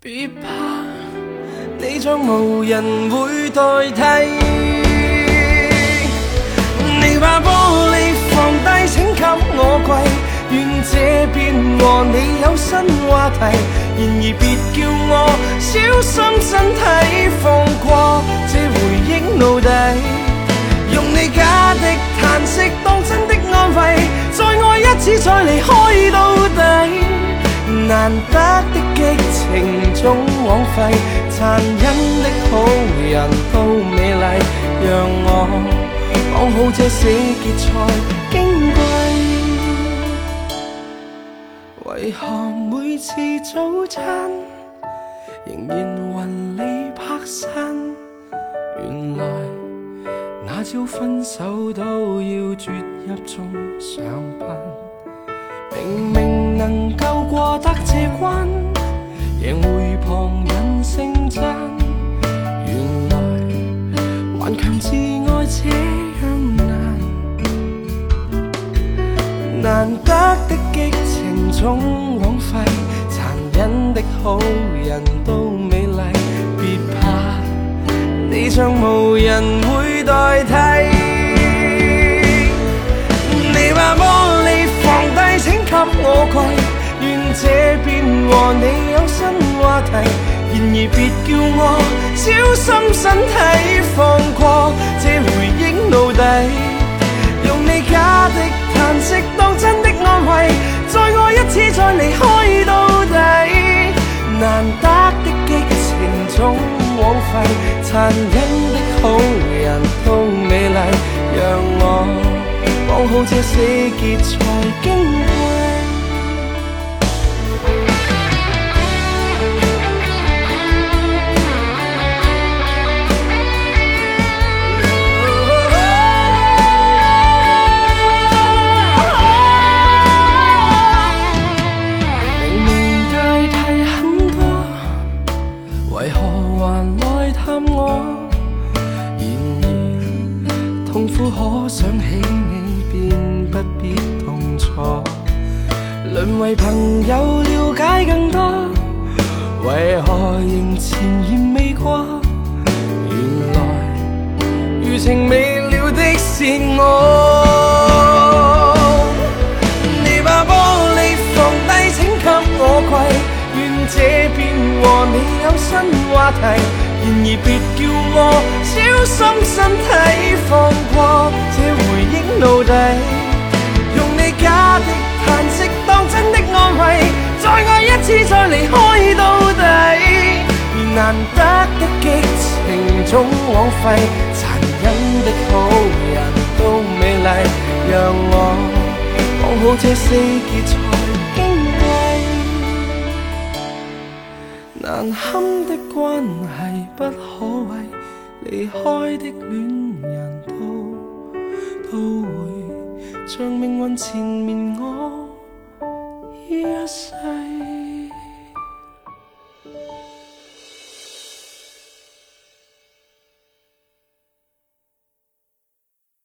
别怕，你将无人会代替。你把玻璃放低，请给我跪。愿这便和你有新话题。然而别叫我小心身体，放过这回忆奴隶。用你假的叹息当真的安慰，再爱一次再离开都。难得的激情总枉费，残忍的好人都美丽，让我绑好这死结才矜贵。为何每次早餐仍然云里拍散？原来那朝分手都要啜泣中上班。明明能够过得这关，赢回旁人盛赞。原来顽强自爱这样难，难得的激情总枉费，残忍的好人都美丽。别怕，你将无人会代替。和你有新话题。然而别叫我小心身体，放过这回忆奴隶。用你假的叹息当真的安慰，再爱一次再离开到底。难得的激情总枉费，残忍的好人都美丽，让我。绑好这死结才矜贵。为何还来探我？然而痛苦可想起你。便不必痛楚，沦为朋友了解更多，为何仍前言未过？原来余情未了的是我。你有新话题。然而别叫我小心身体，放过这回忆奴隶。用你假的叹息当真的安慰，再爱一次再离开到底。难得的激情总枉费，残忍的好人都美丽，让我绑好这四结难堪的关系不可为，离开的恋人都都会像命运缠绵我一世。